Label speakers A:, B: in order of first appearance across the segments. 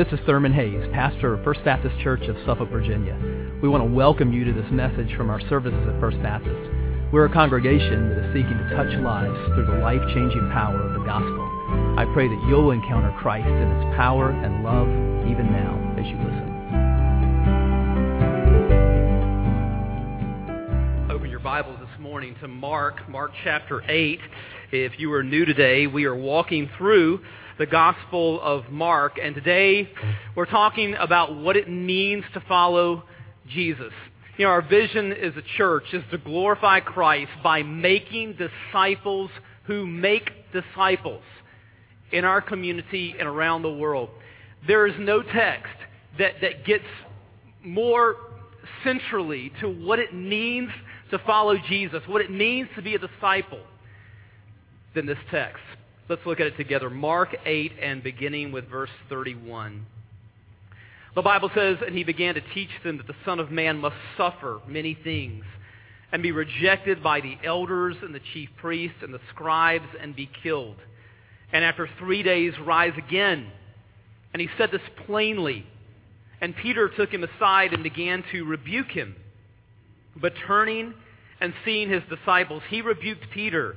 A: This is Thurman Hayes, pastor of First Baptist Church of Suffolk, Virginia. We want to welcome you to this message from our services at First Baptist. We're a congregation that is seeking to touch lives through the life changing power of the gospel. I pray that you'll encounter Christ in his power and love even now as you listen.
B: Open your Bibles this morning to Mark, Mark chapter 8. If you are new today, we are walking through the Gospel of Mark, and today we're talking about what it means to follow Jesus. You know, our vision as a church is to glorify Christ by making disciples who make disciples in our community and around the world. There is no text that, that gets more centrally to what it means to follow Jesus, what it means to be a disciple, than this text. Let's look at it together. Mark 8 and beginning with verse 31. The Bible says, And he began to teach them that the Son of Man must suffer many things and be rejected by the elders and the chief priests and the scribes and be killed. And after three days rise again. And he said this plainly. And Peter took him aside and began to rebuke him. But turning and seeing his disciples, he rebuked Peter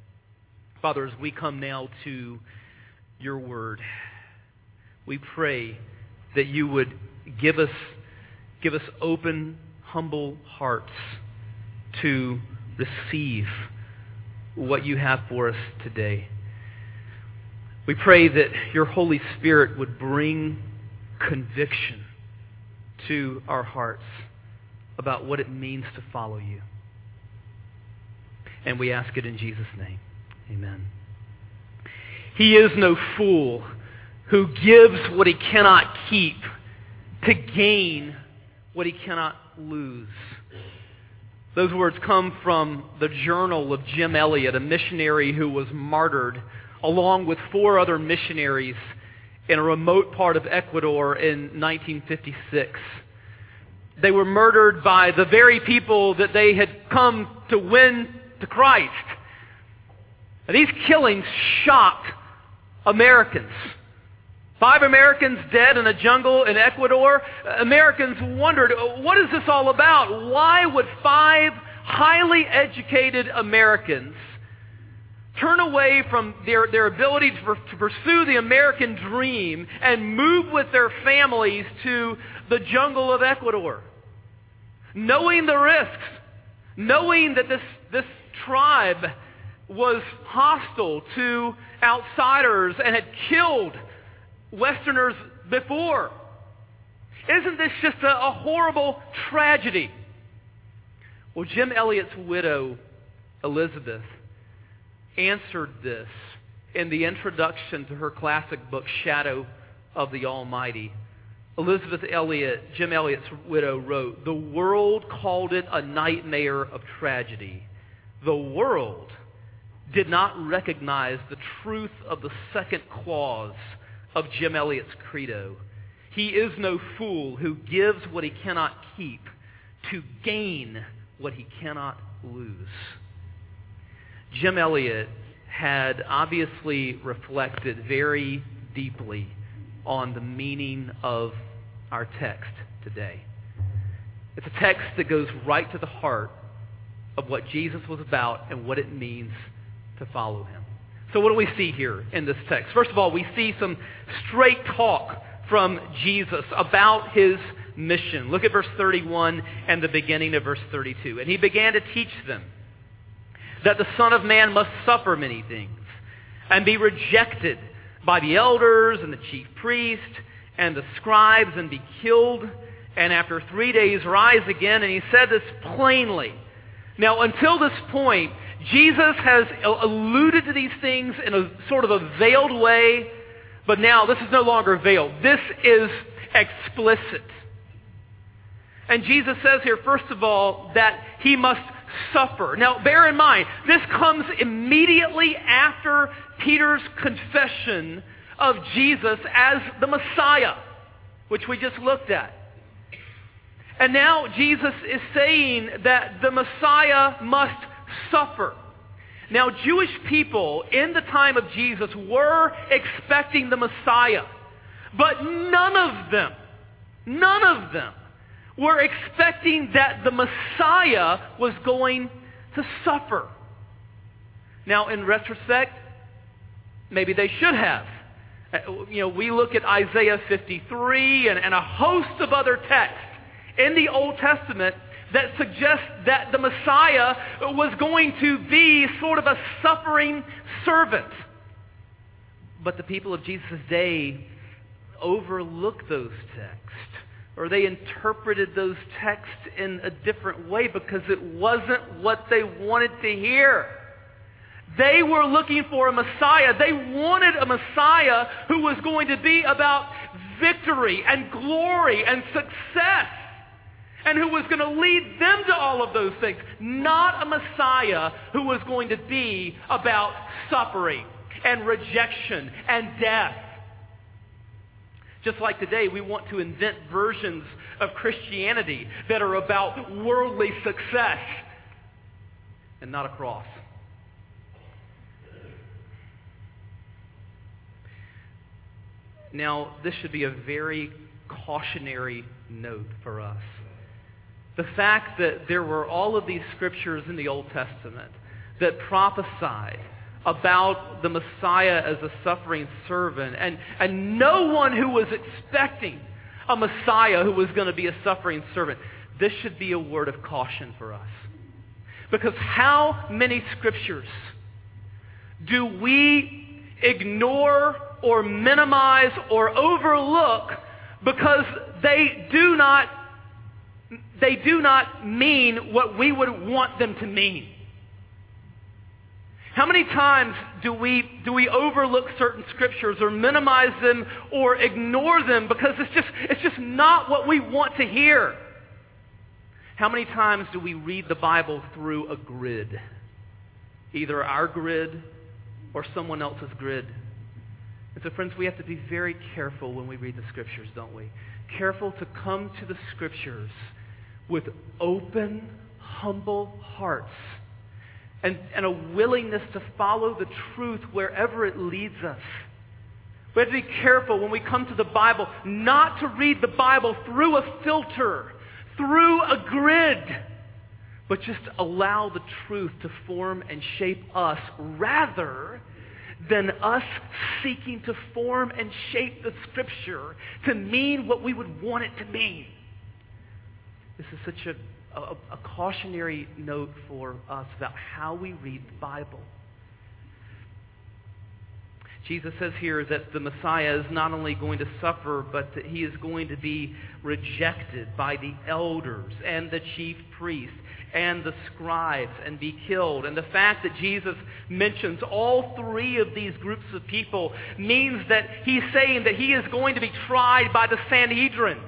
B: Father, as we come now to your word, we pray that you would give us, give us open, humble hearts to receive what you have for us today. We pray that your Holy Spirit would bring conviction to our hearts about what it means to follow you. And we ask it in Jesus' name. Amen. He is no fool who gives what he cannot keep to gain what he cannot lose. Those words come from the journal of Jim Elliot, a missionary who was martyred along with four other missionaries in a remote part of Ecuador in 1956. They were murdered by the very people that they had come to win to Christ. These killings shocked Americans. Five Americans dead in a jungle in Ecuador. Americans wondered, what is this all about? Why would five highly educated Americans turn away from their, their ability to, to pursue the American dream and move with their families to the jungle of Ecuador? Knowing the risks, knowing that this, this tribe was hostile to outsiders and had killed Westerners before. Isn't this just a, a horrible tragedy? Well, Jim Elliot's widow, Elizabeth, answered this in the introduction to her classic book, Shadow of the Almighty. Elizabeth Elliot, Jim Elliot's widow, wrote, The world called it a nightmare of tragedy. The world did not recognize the truth of the second clause of Jim Elliot's credo. He is no fool who gives what he cannot keep to gain what he cannot lose. Jim Elliot had obviously reflected very deeply on the meaning of our text today. It's a text that goes right to the heart of what Jesus was about and what it means to follow him. So, what do we see here in this text? First of all, we see some straight talk from Jesus about his mission. Look at verse 31 and the beginning of verse 32. And he began to teach them that the Son of Man must suffer many things and be rejected by the elders and the chief priests and the scribes and be killed and after three days rise again. And he said this plainly. Now, until this point, Jesus has alluded to these things in a sort of a veiled way, but now this is no longer veiled. This is explicit. And Jesus says here, first of all, that he must suffer. Now, bear in mind, this comes immediately after Peter's confession of Jesus as the Messiah, which we just looked at. And now Jesus is saying that the Messiah must suffer. Now, Jewish people in the time of Jesus were expecting the Messiah, but none of them, none of them were expecting that the Messiah was going to suffer. Now, in retrospect, maybe they should have. Uh, you know, we look at Isaiah 53 and, and a host of other texts in the Old Testament that suggests that the Messiah was going to be sort of a suffering servant. But the people of Jesus' day overlooked those texts, or they interpreted those texts in a different way because it wasn't what they wanted to hear. They were looking for a Messiah. They wanted a Messiah who was going to be about victory and glory and success and who was going to lead them to all of those things. Not a Messiah who was going to be about suffering and rejection and death. Just like today, we want to invent versions of Christianity that are about worldly success and not a cross. Now, this should be a very cautionary note for us. The fact that there were all of these scriptures in the Old Testament that prophesied about the Messiah as a suffering servant, and, and no one who was expecting a Messiah who was going to be a suffering servant. This should be a word of caution for us. Because how many scriptures do we ignore or minimize or overlook because they do not they do not mean what we would want them to mean. How many times do we, do we overlook certain scriptures or minimize them or ignore them because it's just, it's just not what we want to hear? How many times do we read the Bible through a grid? Either our grid or someone else's grid. And so, friends, we have to be very careful when we read the Scriptures, don't we? Careful to come to the Scriptures with open, humble hearts and, and a willingness to follow the truth wherever it leads us. We have to be careful when we come to the Bible not to read the Bible through a filter, through a grid, but just allow the truth to form and shape us rather than us seeking to form and shape the Scripture to mean what we would want it to mean. This is such a, a, a cautionary note for us about how we read the Bible. Jesus says here that the Messiah is not only going to suffer, but that he is going to be rejected by the elders and the chief priests and the scribes and be killed. And the fact that Jesus mentions all three of these groups of people means that he's saying that he is going to be tried by the Sanhedrin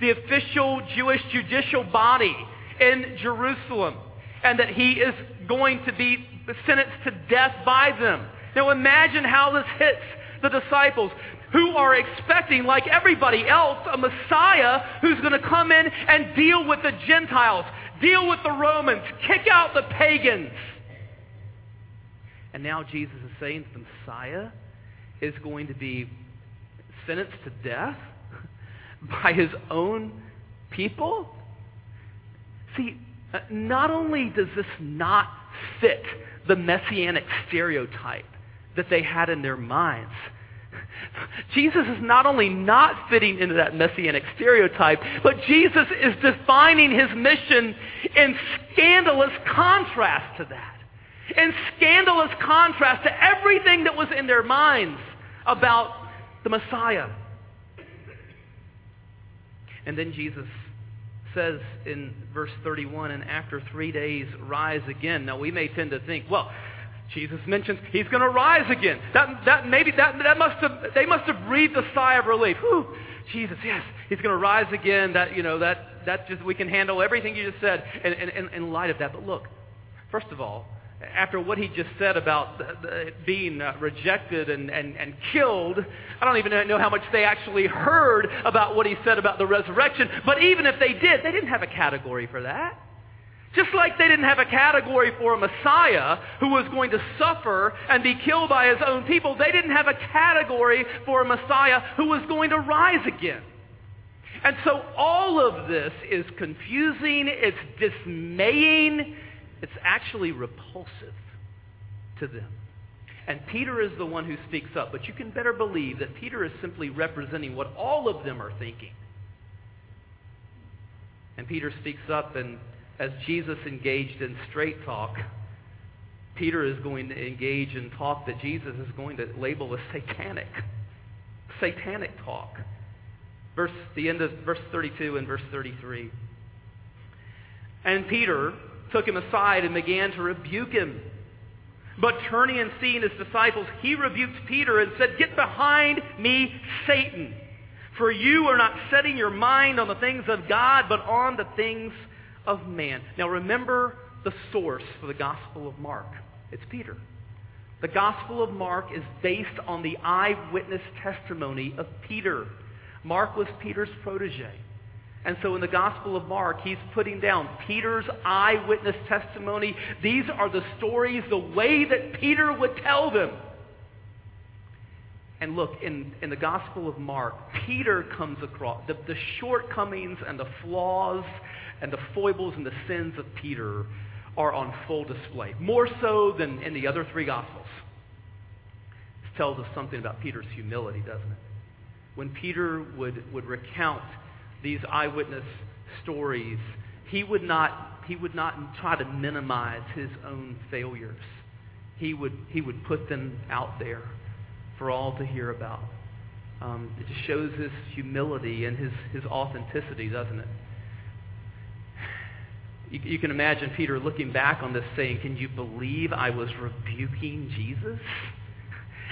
B: the official Jewish judicial body in Jerusalem, and that he is going to be sentenced to death by them. Now imagine how this hits the disciples who are expecting, like everybody else, a Messiah who's going to come in and deal with the Gentiles, deal with the Romans, kick out the pagans. And now Jesus is saying the Messiah is going to be sentenced to death? By his own people? See, uh, not only does this not fit the messianic stereotype that they had in their minds, Jesus is not only not fitting into that messianic stereotype, but Jesus is defining his mission in scandalous contrast to that. In scandalous contrast to everything that was in their minds about the Messiah. And then Jesus says in verse 31, and after three days rise again. Now we may tend to think, well, Jesus mentions he's going to rise again. That, that maybe that, that must have they must have breathed a sigh of relief. Whew, Jesus, yes, he's going to rise again. That you know that that just we can handle everything you just said in, in, in light of that. But look, first of all, after what he just said about the, the, being uh, rejected and, and, and killed, I don't even know how much they actually heard about what he said about the resurrection. But even if they did, they didn't have a category for that. Just like they didn't have a category for a Messiah who was going to suffer and be killed by his own people, they didn't have a category for a Messiah who was going to rise again. And so all of this is confusing, it's dismaying, it's actually repulsive to them. And Peter is the one who speaks up, but you can better believe that Peter is simply representing what all of them are thinking. And Peter speaks up and as Jesus engaged in straight talk, Peter is going to engage in talk that Jesus is going to label as satanic. Satanic talk. Verse, the end of verse 32 and verse 33. And Peter took him aside and began to rebuke him. But turning and seeing his disciples, he rebuked Peter and said, Get behind me, Satan. For you are not setting your mind on the things of God, but on the things of man. Now remember the source for the Gospel of Mark. It's Peter. The Gospel of Mark is based on the eyewitness testimony of Peter. Mark was Peter's protege. And so in the Gospel of Mark, he's putting down Peter's eyewitness testimony. These are the stories, the way that Peter would tell them. And look, in, in the Gospel of Mark, Peter comes across the, the shortcomings and the flaws and the foibles and the sins of Peter are on full display, more so than in the other three Gospels. This tells us something about Peter's humility, doesn't it? When Peter would, would recount these eyewitness stories, he would, not, he would not try to minimize his own failures. He would, he would put them out there for all to hear about. Um, it just shows his humility and his, his authenticity, doesn't it? You, you can imagine Peter looking back on this saying, Can you believe I was rebuking Jesus?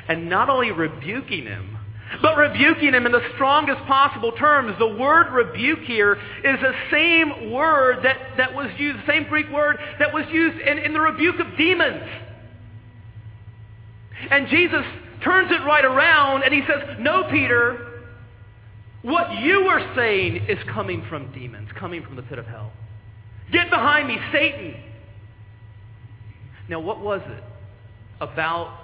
B: And not only rebuking him, but rebuking him in the strongest possible terms. The word rebuke here is the same word that, that was used, the same Greek word that was used in, in the rebuke of demons. And Jesus turns it right around and he says, No, Peter, what you are saying is coming from demons, coming from the pit of hell. Get behind me, Satan. Now, what was it about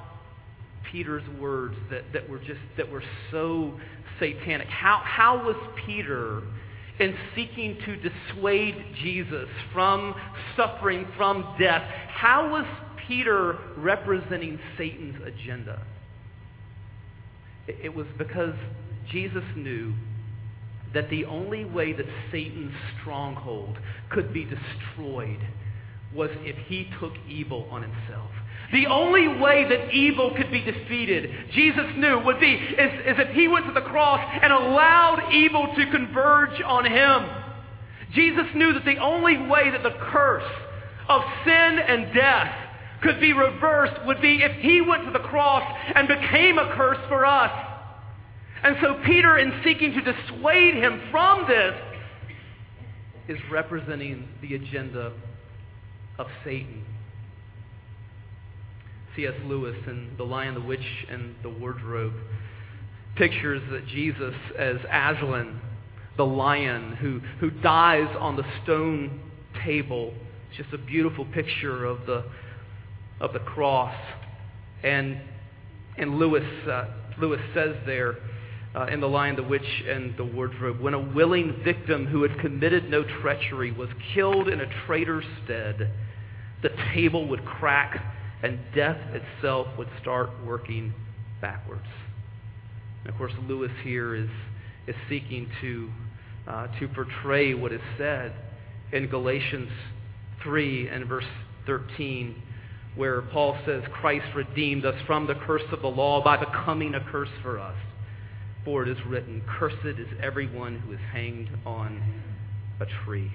B: Peter's words that, that were just that were so satanic? How, how was Peter in seeking to dissuade Jesus from suffering, from death? How was Peter representing Satan's agenda? It, it was because Jesus knew that the only way that Satan's stronghold could be destroyed was if he took evil on himself. The only way that evil could be defeated, Jesus knew, would be is, is if he went to the cross and allowed evil to converge on him. Jesus knew that the only way that the curse of sin and death could be reversed would be if he went to the cross and became a curse for us. And so Peter, in seeking to dissuade him from this, is representing the agenda of Satan. C.S. Lewis in The Lion, the Witch, and the Wardrobe pictures that Jesus as Aslan, the lion who, who dies on the stone table. It's just a beautiful picture of the, of the cross. And, and Lewis, uh, Lewis says there, uh, in The Lion, the Witch, and the Wardrobe, when a willing victim who had committed no treachery was killed in a traitor's stead, the table would crack and death itself would start working backwards. And of course, Lewis here is, is seeking to, uh, to portray what is said in Galatians 3 and verse 13, where Paul says, Christ redeemed us from the curse of the law by becoming a curse for us. For it is written, Cursed is everyone who is hanged on a tree.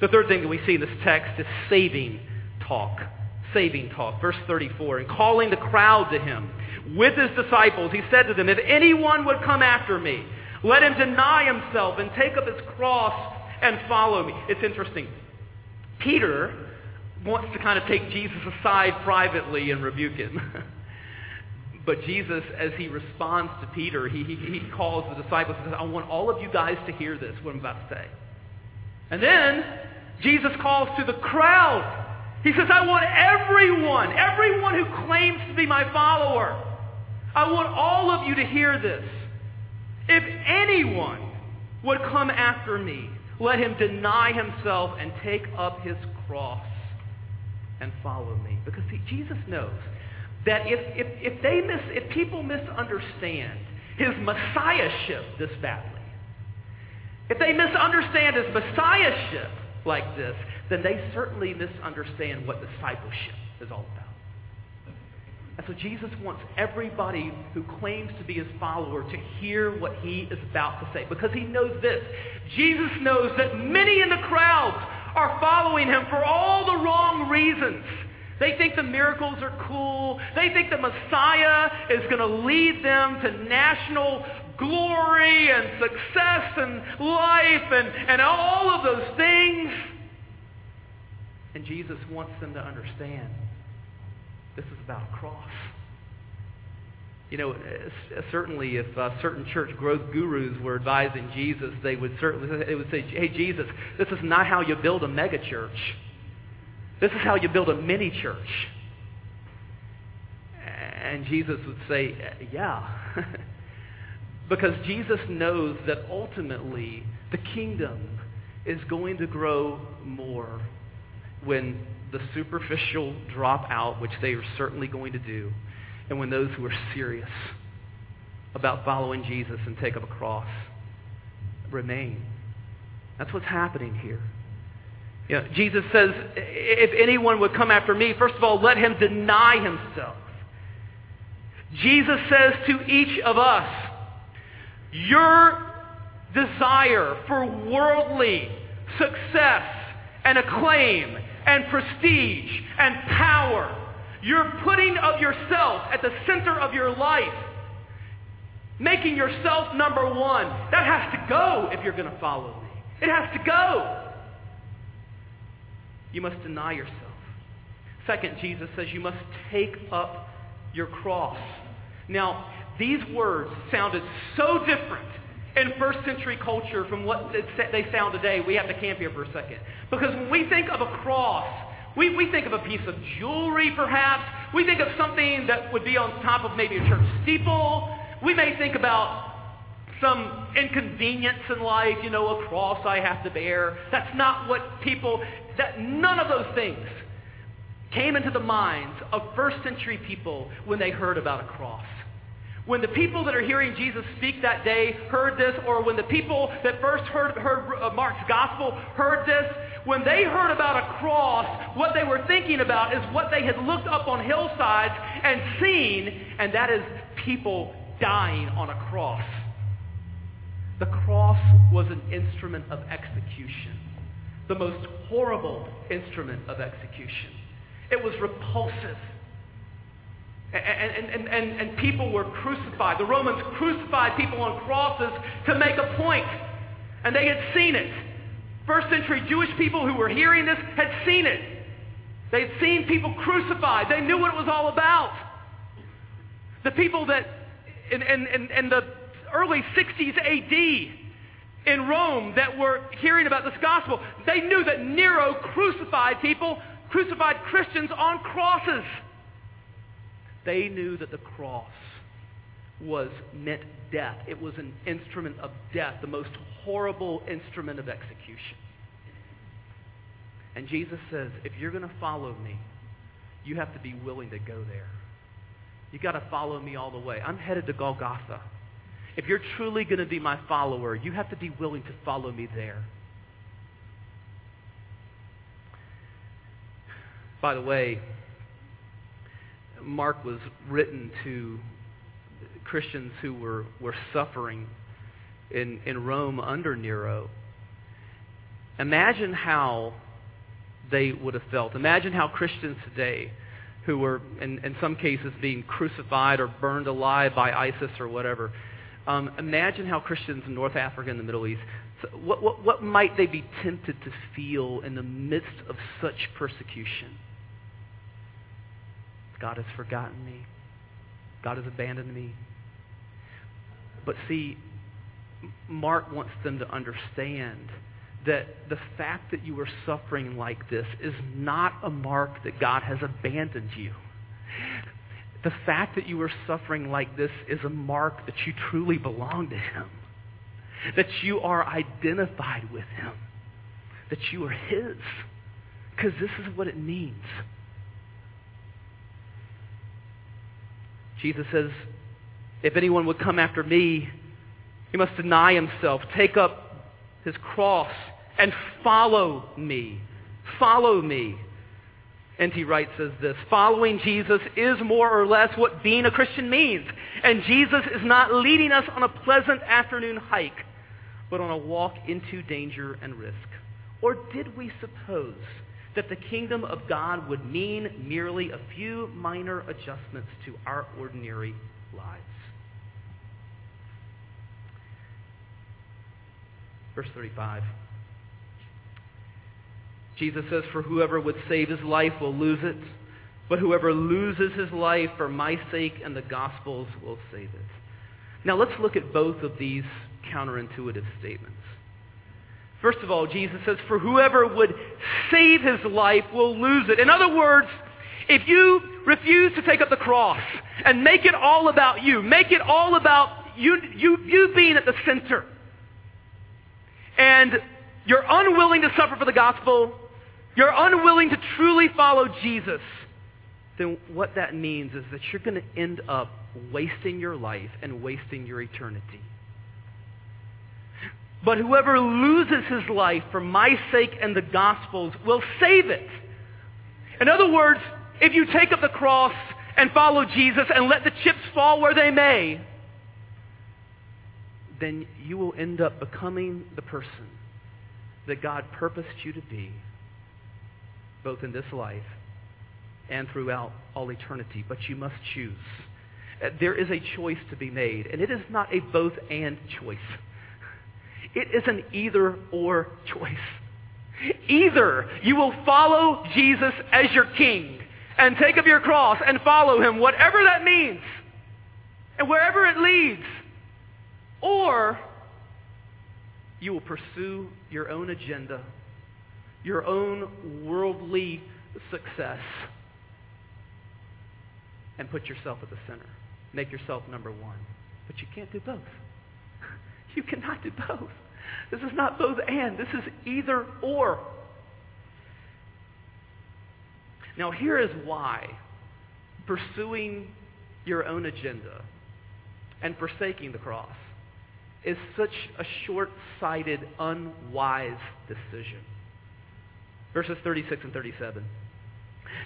B: The third thing that we see in this text is saving talk. Saving talk. Verse 34. And calling the crowd to him with his disciples, he said to them, If anyone would come after me, let him deny himself and take up his cross and follow me. It's interesting. Peter wants to kind of take Jesus aside privately and rebuke him. but Jesus, as he responds to Peter, he, he, he calls the disciples and says, I want all of you guys to hear this, what I'm about to say. And then Jesus calls to the crowd. He says, I want everyone, everyone who claims to be my follower, I want all of you to hear this. If anyone would come after me, let him deny himself and take up his cross and follow me. Because see, Jesus knows that if, if, if, they mis, if people misunderstand his messiahship this badly, if they misunderstand his messiahship like this, then they certainly misunderstand what discipleship is all about. And so Jesus wants everybody who claims to be his follower to hear what he is about to say. Because he knows this. Jesus knows that many in the crowds are following him for all the wrong reasons. They think the miracles are cool. They think the Messiah is going to lead them to national glory and success and life and, and all of those things. And Jesus wants them to understand this is about a cross. You know, certainly if uh, certain church growth gurus were advising Jesus, they would certainly they would say, "Hey, Jesus, this is not how you build a megachurch. This is how you build a mini church." And Jesus would say, "Yeah." because Jesus knows that ultimately the kingdom is going to grow more when the superficial drop out, which they are certainly going to do, and when those who are serious about following Jesus and take up a cross remain. That's what's happening here. You know, Jesus says, if anyone would come after me, first of all, let him deny himself. Jesus says to each of us, your desire for worldly success and acclaim and prestige and power. You're putting of yourself at the center of your life. Making yourself number one. That has to go if you're going to follow me. It has to go. You must deny yourself. Second, Jesus says you must take up your cross. Now, these words sounded so different in first century culture from what they sound today. We have to camp here for a second. Because when we think of a cross, we, we think of a piece of jewelry perhaps. We think of something that would be on top of maybe a church steeple. We may think about some inconvenience in life, you know, a cross I have to bear. That's not what people, that none of those things came into the minds of first century people when they heard about a cross. When the people that are hearing Jesus speak that day heard this, or when the people that first heard, heard uh, Mark's gospel heard this, when they heard about a cross, what they were thinking about is what they had looked up on hillsides and seen, and that is people dying on a cross. The cross was an instrument of execution, the most horrible instrument of execution. It was repulsive. And, and, and, and, people were crucified. The Romans crucified people on crosses to make a point. And they had seen it. First century Jewish people who were hearing this had seen it. They had seen people crucified. They knew what it was all about. The people that in, in, in the early 60s AD in Rome that were hearing about this gospel, they knew that Nero crucified people, crucified Christians on crosses. They knew that the cross was meant death. It was an instrument of death, the most horrible instrument of execution. And Jesus says, if you're going to follow me, you have to be willing to go there. You've got to follow me all the way. I'm headed to Golgotha. If you're truly going to be my follower, you have to be willing to follow me there. By the way, Mark was written to Christians who were, were suffering in, in Rome under Nero. Imagine how they would have felt. Imagine how Christians today, who were in, in some cases being crucified or burned alive by ISIS or whatever, um, imagine how Christians in North Africa and the Middle East, so what, what, what might they be tempted to feel in the midst of such persecution? God has forgotten me. God has abandoned me. But see, Mark wants them to understand that the fact that you are suffering like this is not a mark that God has abandoned you. The fact that you are suffering like this is a mark that you truly belong to Him, that you are identified with Him, that you are His. Because this is what it means. Jesus says, If anyone would come after me, he must deny himself, take up his cross, and follow me. Follow me. N.T. Wright says this Following Jesus is more or less what being a Christian means. And Jesus is not leading us on a pleasant afternoon hike, but on a walk into danger and risk. Or did we suppose that the kingdom of God would mean merely a few minor adjustments to our ordinary lives? Verse 35. Jesus says, For whoever would save his life will lose it, but whoever loses his life for my sake and the gospel's will save it. Now let's look at both of these counterintuitive statements. First of all, Jesus says, For whoever would save his life will lose it. In other words, if you refuse to take up the cross and make it all about you, make it all about you, you, you being at the center, and you're unwilling to suffer for the gospel, you're unwilling to truly follow Jesus, then what that means is that you're going to end up wasting your life and wasting your eternity. But whoever loses his life for my sake and the gospel's will save it. In other words, if you take up the cross and follow Jesus and let the chips fall where they may, then you will end up becoming the person that God purposed you to be, both in this life and throughout all eternity. But you must choose. There is a choice to be made, and it is not a both and choice. It is an either or choice. Either you will follow Jesus as your king and take up your cross and follow him, whatever that means, and wherever it leads, or you will pursue your own agenda, your own worldly success, and put yourself at the center. Make yourself number one. But you can't do both. You cannot do both. This is not both and. This is either or. Now, here is why pursuing your own agenda and forsaking the cross is such a short sighted, unwise decision. Verses 36 and 37.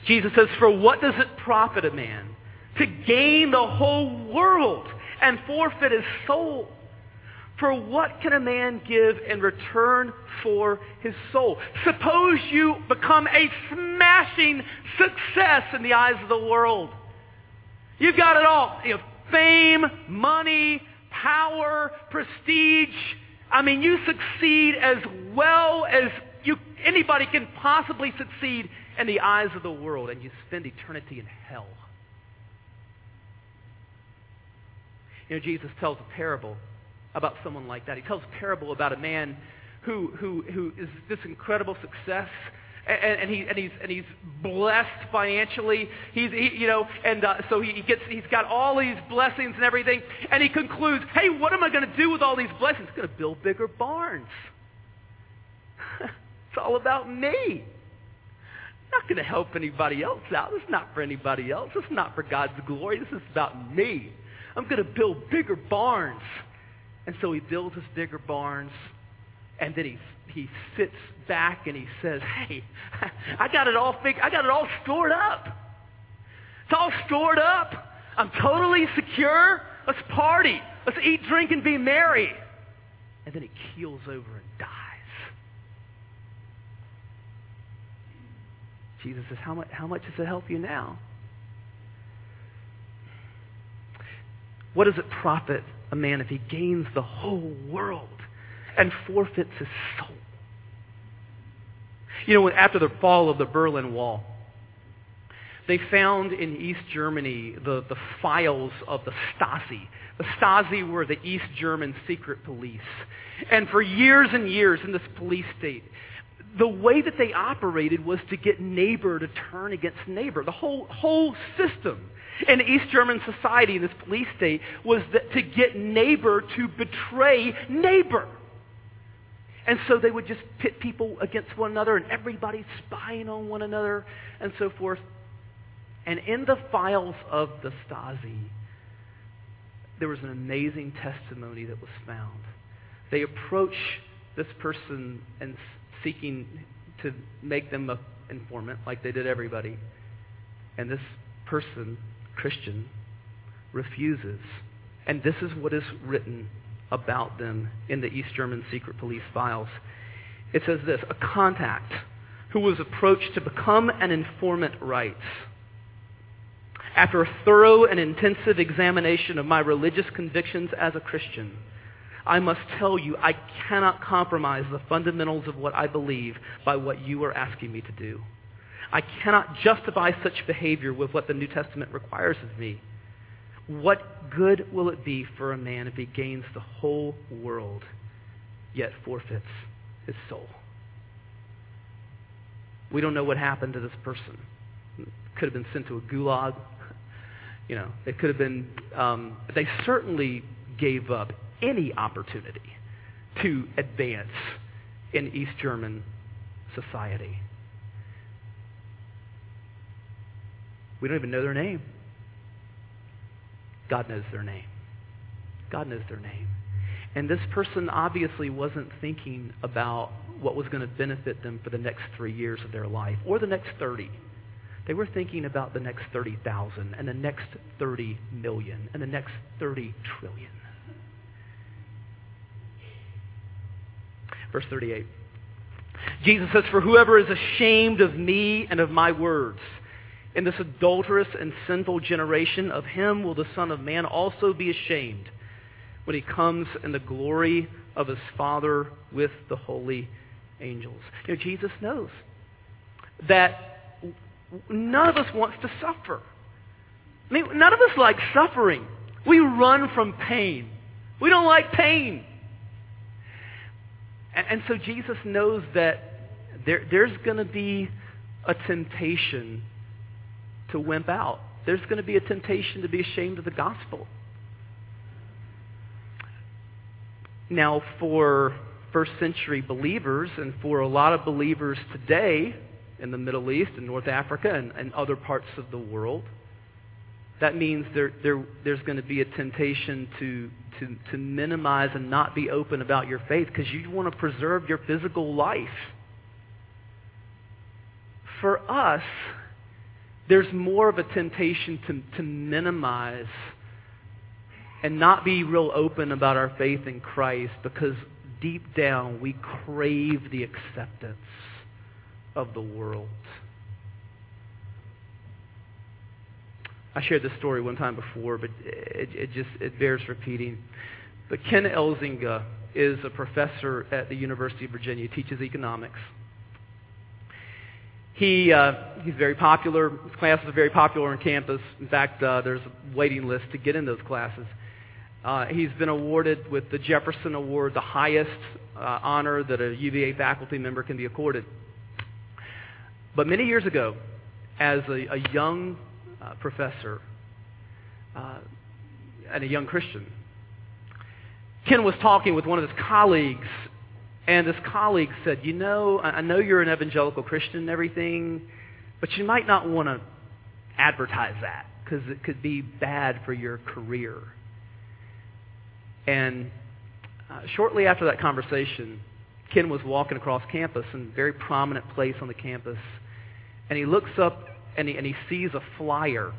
B: Jesus says, For what does it profit a man to gain the whole world and forfeit his soul? For what can a man give in return for his soul? Suppose you become a smashing success in the eyes of the world. You've got it all. You have fame, money, power, prestige. I mean, you succeed as well as you, anybody can possibly succeed in the eyes of the world, and you spend eternity in hell. You know, Jesus tells a parable about someone like that. He tells a parable about a man who, who, who is this incredible success. And, and, he, and, he's, and he's blessed financially. He's, he, you know, and uh, so he gets, he's got all these blessings and everything. And he concludes, hey, what am I going to do with all these blessings? I'm going to build bigger barns. it's all about me. not going to help anybody else out. It's not for anybody else. It's not for God's glory. This is about me. I'm going to build bigger barns. And so he builds his bigger barns, and then he he sits back and he says, "Hey, I got it all figured. I got it all stored up. It's all stored up. I'm totally secure. Let's party. Let's eat, drink, and be merry." And then he keels over and dies. Jesus says, "How much? How much does it help you now?" What does it profit a man if he gains the whole world and forfeits his soul? You know, after the fall of the Berlin Wall, they found in East Germany the, the files of the Stasi. The Stasi were the East German secret police. And for years and years in this police state, the way that they operated was to get neighbor to turn against neighbor. The whole, whole system in East German society, in this police state, was that to get neighbor to betray neighbor. And so they would just pit people against one another and everybody spying on one another and so forth. And in the files of the Stasi, there was an amazing testimony that was found. They approach this person and seeking to make them an informant like they did everybody. And this person, Christian, refuses. And this is what is written about them in the East German secret police files. It says this A contact who was approached to become an informant writes After a thorough and intensive examination of my religious convictions as a Christian, I must tell you, I cannot compromise the fundamentals of what I believe by what you are asking me to do. I cannot justify such behavior with what the New Testament requires of me. What good will it be for a man if he gains the whole world, yet forfeits his soul? We don't know what happened to this person. It could have been sent to a gulag. You know, it could have been, um, they certainly gave up any opportunity to advance in East German society. We don't even know their name. God knows their name. God knows their name. And this person obviously wasn't thinking about what was going to benefit them for the next three years of their life or the next 30. They were thinking about the next 30,000 and the next 30 million and the next 30 trillion. Verse 38. Jesus says, For whoever is ashamed of me and of my words, in this adulterous and sinful generation, of him will the Son of Man also be ashamed when he comes in the glory of his Father with the holy angels. You know, Jesus knows that none of us wants to suffer. I mean, none of us like suffering. We run from pain. We don't like pain. And, and so Jesus knows that there, there's going to be a temptation to wimp out. There's going to be a temptation to be ashamed of the gospel. Now, for first century believers and for a lot of believers today in the Middle East and North Africa and, and other parts of the world, that means there, there, there's going to be a temptation to, to, to minimize and not be open about your faith because you want to preserve your physical life. For us, there's more of a temptation to, to minimize and not be real open about our faith in Christ because deep down we crave the acceptance of the world. I shared this story one time before, but it, it just it bears repeating. But Ken Elzinga is a professor at the University of Virginia. He teaches economics. He, uh, he's very popular. His classes are very popular on campus. In fact, uh, there's a waiting list to get in those classes. Uh, he's been awarded with the Jefferson Award, the highest uh, honor that a UVA faculty member can be accorded. But many years ago, as a, a young uh, professor uh, and a young Christian, Ken was talking with one of his colleagues and this colleague said, You know, I know you're an evangelical Christian and everything, But you might not want to advertise that because it could be bad for your career. And uh, shortly after that conversation, Ken was walking across campus in a very prominent place on the campus, and he looks up and he, and he sees a flyer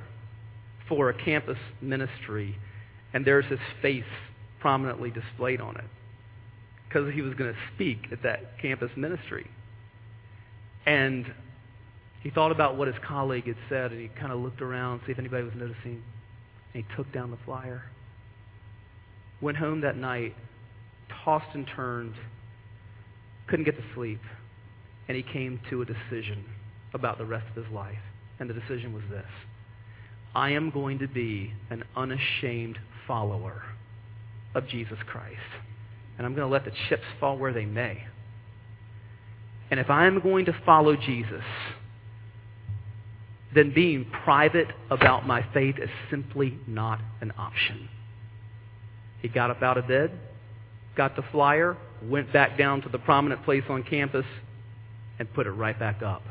B: for a campus ministry, and there's his face prominently displayed on it because he was going to speak at that campus ministry. And he thought about what his colleague had said, and he kind of looked around, to see if anybody was noticing, and he took down the flyer. Went home that night, tossed and turned, couldn't get to sleep, and he came to a decision about the rest of his life. And the decision was this I am going to be an unashamed follower of Jesus Christ. And I'm going to let the chips fall where they may. And if I'm going to follow Jesus, then being private about my faith is simply not an option. He got up out of bed, got the flyer, went back down to the prominent place on campus, and put it right back up.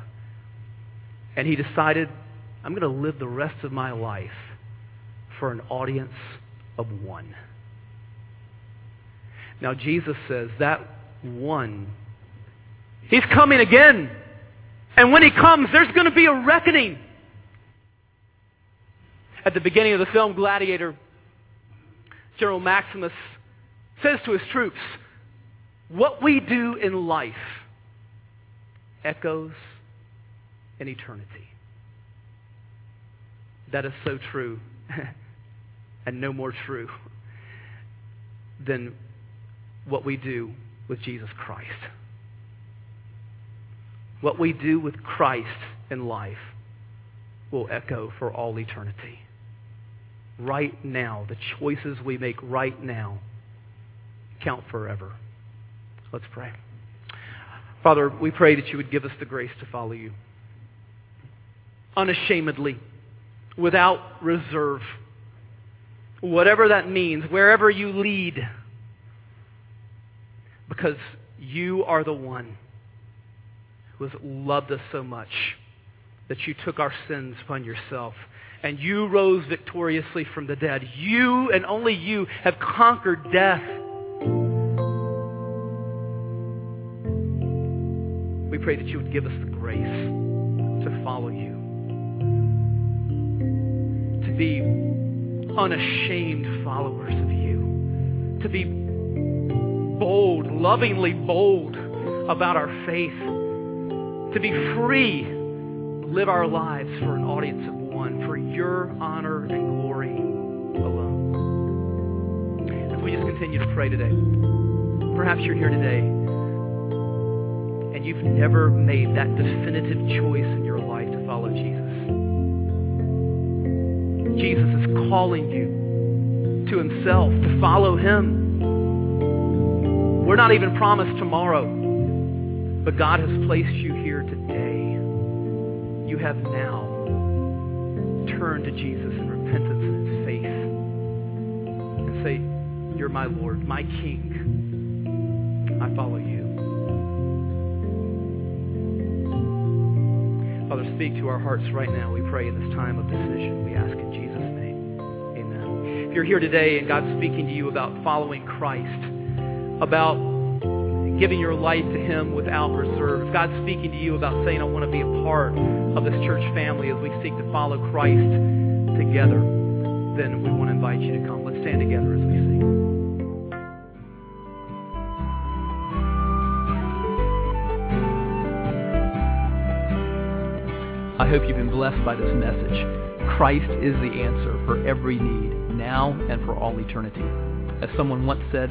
B: And he decided, I'm going to live the rest of my life for an audience of one. Now, Jesus says that one, he's coming again. And when he comes, there's going to be a reckoning. At the beginning of the film Gladiator, General Maximus says to his troops, What we do in life echoes in eternity. That is so true, and no more true than what we do with Jesus Christ. What we do with Christ in life will echo for all eternity. Right now, the choices we make right now count forever. Let's pray. Father, we pray that you would give us the grace to follow you unashamedly, without reserve. Whatever that means, wherever you lead, because you are the one who has loved us so much that you took our sins upon yourself and you rose victoriously from the dead. You and only you have conquered death. We pray that you would give us the grace to follow you, to be unashamed followers of you, to be bold, lovingly bold about our faith, to be free, live our lives for an audience of one, for your honor and glory alone. As we just continue to pray today, perhaps you're here today and you've never made that definitive choice in your life to follow Jesus. Jesus is calling you to himself, to follow him. We're not even promised tomorrow, but God has placed you here today. You have now turned to Jesus in repentance and faith and say, You're my Lord, my King. I follow you. Father, speak to our hearts right now, we pray, in this time of decision. We ask in Jesus' name. Amen. If you're here today and God's speaking to you about following Christ, about giving your life to Him without reserve, if God's speaking to you about saying, I want to be a part of this church family as we seek to follow Christ together, then we want to invite you to come. Let's stand together as we sing. I hope you've been blessed by this message. Christ is the answer for every need, now and for all eternity. As someone once said,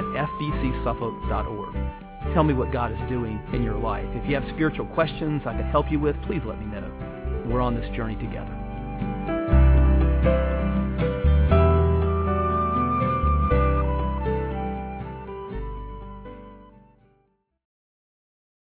A: at fbcsuffolk.org. Tell me what God is doing in your life. If you have spiritual questions I can help you with, please let me know. We're on this journey together.